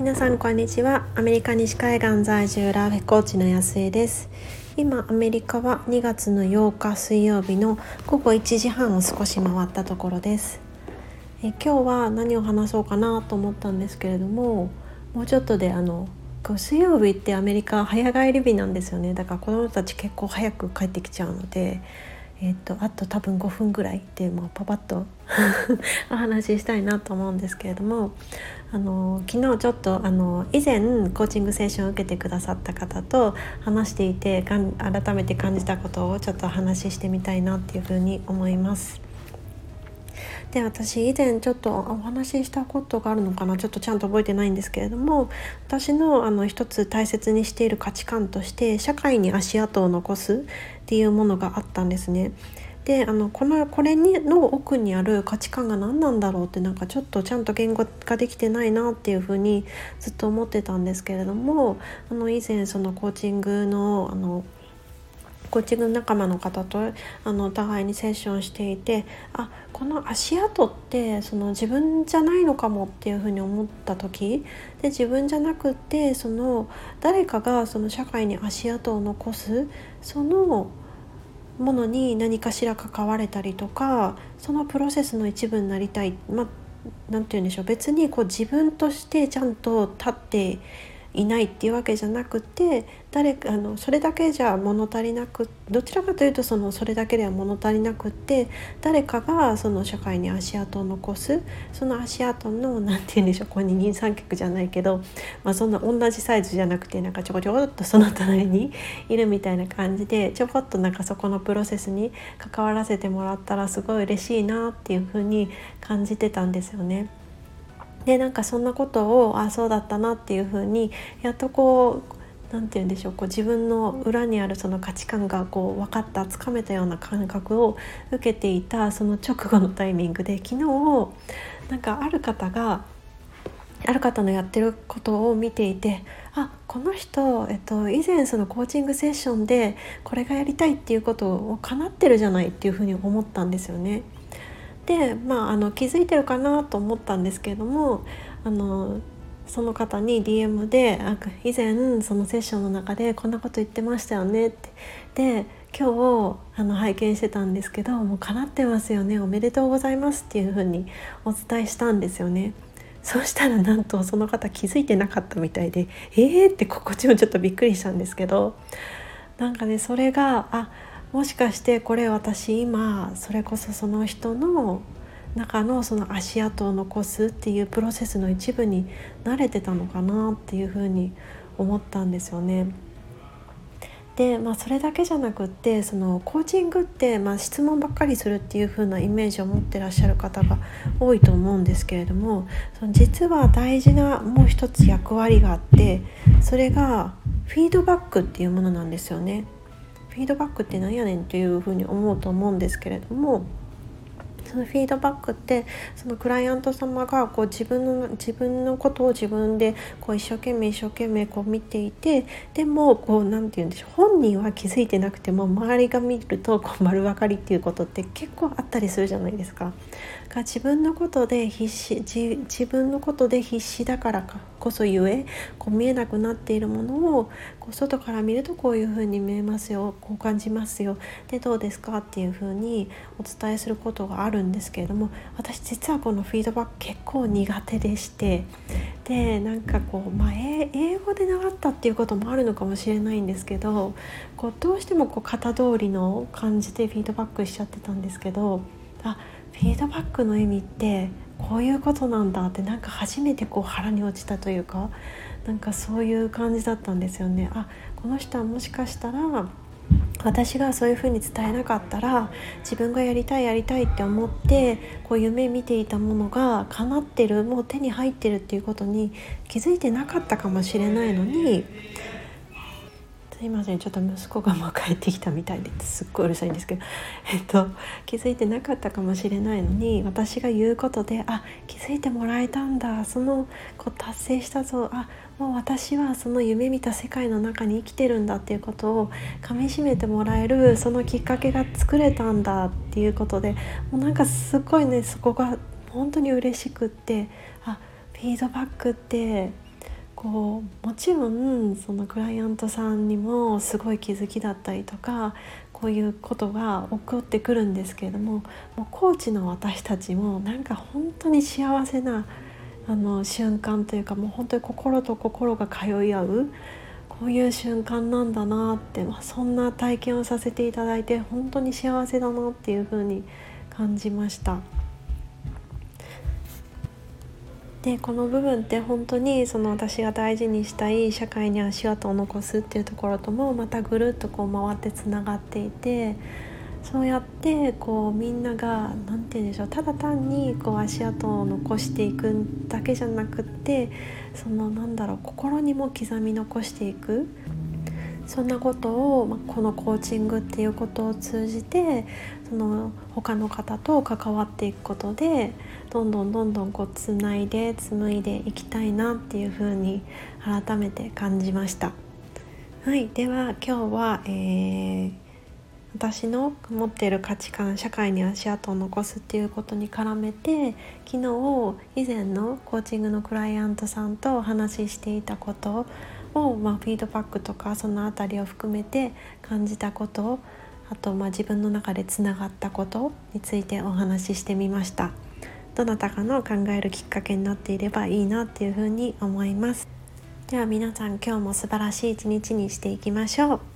皆さんこんにちは。アメリカ西海岸在住ラーフコーチの安江です。今アメリカは2月の8日水曜日の午後1時半を少し回ったところです。え今日は何を話そうかなと思ったんですけれどももうちょっとであの水曜日ってアメリカ早帰り日なんですよね。だから子どもたち結構早く帰ってきちゃうのでえーと、あと多分5分ぐらいでもうパパッと お話ししたいなと思うんですけれどもあの昨日ちょっとあの以前コーチングセッションを受けてくださった方と話していて改めて感じたことをちょっと話してみたいなっていうふうに思います。で私以前ちょっとお話ししたことがあるのかなちょっとちゃんと覚えてないんですけれども私のあの一つ大切にしている価値観として社会に足跡を残すっていうものがあったんですね。であのこのこれにの奥にある価値観が何なんだろうってなんかちょっとちゃんと言語化できてないなっていうふうにずっと思ってたんですけれどもあの以前そのコーチングのあのコーチング仲間の方とあのお互いにセッションしていてあこの足跡ってその自分じゃないのかもっていうふうに思った時で自分じゃなくてその誰かがその社会に足跡を残すそのものに何かしら関われたりとかそのプロセスの一部になりたい。まあ何て言うんでしょう。別にこう自分としてちゃんと立っていないっていうわけじゃなくて誰かあのそれだけじゃ物足りなくどちらかというとそのそれだけでは物足りなくって誰かがその社会に足跡を残すその足跡の何て言うんでしょうここに二三脚じゃないけど、まあ、そんな同じサイズじゃなくてなんかちょこちょこっとその隣にいるみたいな感じでちょこっとなんかそこのプロセスに関わらせてもらったらすごい嬉しいなっていうふうに感じてたんですよね。でなんかそんなことをあそうだったなっていうふうにやっとこう何て言うんでしょうこう自分の裏にあるその価値観がこう分かったつかめたような感覚を受けていたその直後のタイミングで昨日なんかある方がある方のやってることを見ていてあこの人、えっと、以前そのコーチングセッションでこれがやりたいっていうことを叶ってるじゃないっていうふうに思ったんですよね。でまああの気づいてるかなと思ったんですけれどもあのその方に DM で「以前そのセッションの中でこんなこと言ってましたよね」ってで今日あの拝見してたんですけどもう叶ってますよねおめでとうございますっていうふうにお伝えしたんですよね。そうしたらなんとその方気づいてなかったみたいで「えー!」って心地もちょっとびっくりしたんですけどなんかねそれがあもしかしてこれ私今それこそその人の中のその足跡を残すっていうプロセスの一部に慣れてたのかなっていうふうに思ったんですよね。でまあ、それだけじゃなくってそのコーチングって、まあ、質問ばっかりするっていう風なイメージを持ってらっしゃる方が多いと思うんですけれどもその実は大事なもう一つ役割があってそれがフィードバックっていうものなんですよね。フィードバックって何やねんっていうふうに思うと思うんですけれどもそのフィードバックってそのクライアント様がこう自分の自分のことを自分でこう一生懸命一生懸命こう見ていてでもこう何て言うんでしょう本人は気づいてなくても周りが見るとこう丸分かりっていうことって結構あったりするじゃないですか。が自分のことで必死自分のことで必死だからこそゆえこう見えなくなっているものをこう外から見るとこういうふうに見えますよこう感じますよでどうですか？っていうふうにお伝えすることがあるんですけれども私実はこのフィードバック結構苦手でしてでなんかこう、まあ、英語で習ったっていうこともあるのかもしれないんですけどこうどうしてもこう型通りの感じでフィードバックしちゃってたんですけどあフィードバックの意味ってこういうことなんだってなんか初めてこう腹に落ちたというかなんかそういう感じだったんですよね。あこの人はもしかしたら私がそういうふうに伝えなかったら自分がやりたいやりたいって思ってこう夢見ていたものが叶ってるもう手に入ってるっていうことに気づいてなかったかもしれないのにすいません。ちょっと息子がもう帰ってきたみたいですっごいうるさいんですけど、えっと、気づいてなかったかもしれないのに私が言うことであ気づいてもらえたんだ。そのこう達成したぞ。あもう私はその夢見た世界の中に生きてるんだっていうことをかみしめてもらえるそのきっかけが作れたんだっていうことでもうなんかすごいねそこが本当に嬉しくってあフィードバックってこうもちろんそのクライアントさんにもすごい気づきだったりとかこういうことが起こってくるんですけれどももうコーチの私たちもなんか本当に幸せなあの瞬間というかもう本当に心と心が通い合うこういう瞬間なんだなって、まあ、そんな体験をさせていただいて本当に幸せだなっていうふうに感じました。でこの部分って本当にその私が大事にしたい社会に足跡を残すっていうところともまたぐるっとこう回ってつながっていてそうやってこうみんなが何て言うんでしょうただ単にこう足跡を残していくだけじゃなくってそのなんだろう心にも刻み残していく。そんなことを、まこのコーチングっていうことを通じてその他の方と関わっていくことでどんどんどんどんこうつないで紡いでいきたいなっていうふうに改めて感じました。はい、では今日は、えー私の持っている価値観社会に足跡を残すっていうことに絡めて昨日以前のコーチングのクライアントさんとお話ししていたことを、まあ、フィードバックとかその辺りを含めて感じたことあとまあ自分の中でつながったことについてお話ししてみました。どなたかの考えるきっかけになっていればいいなっていうふうに思います。では皆さん今日も素晴らしい一日にしていきましょう。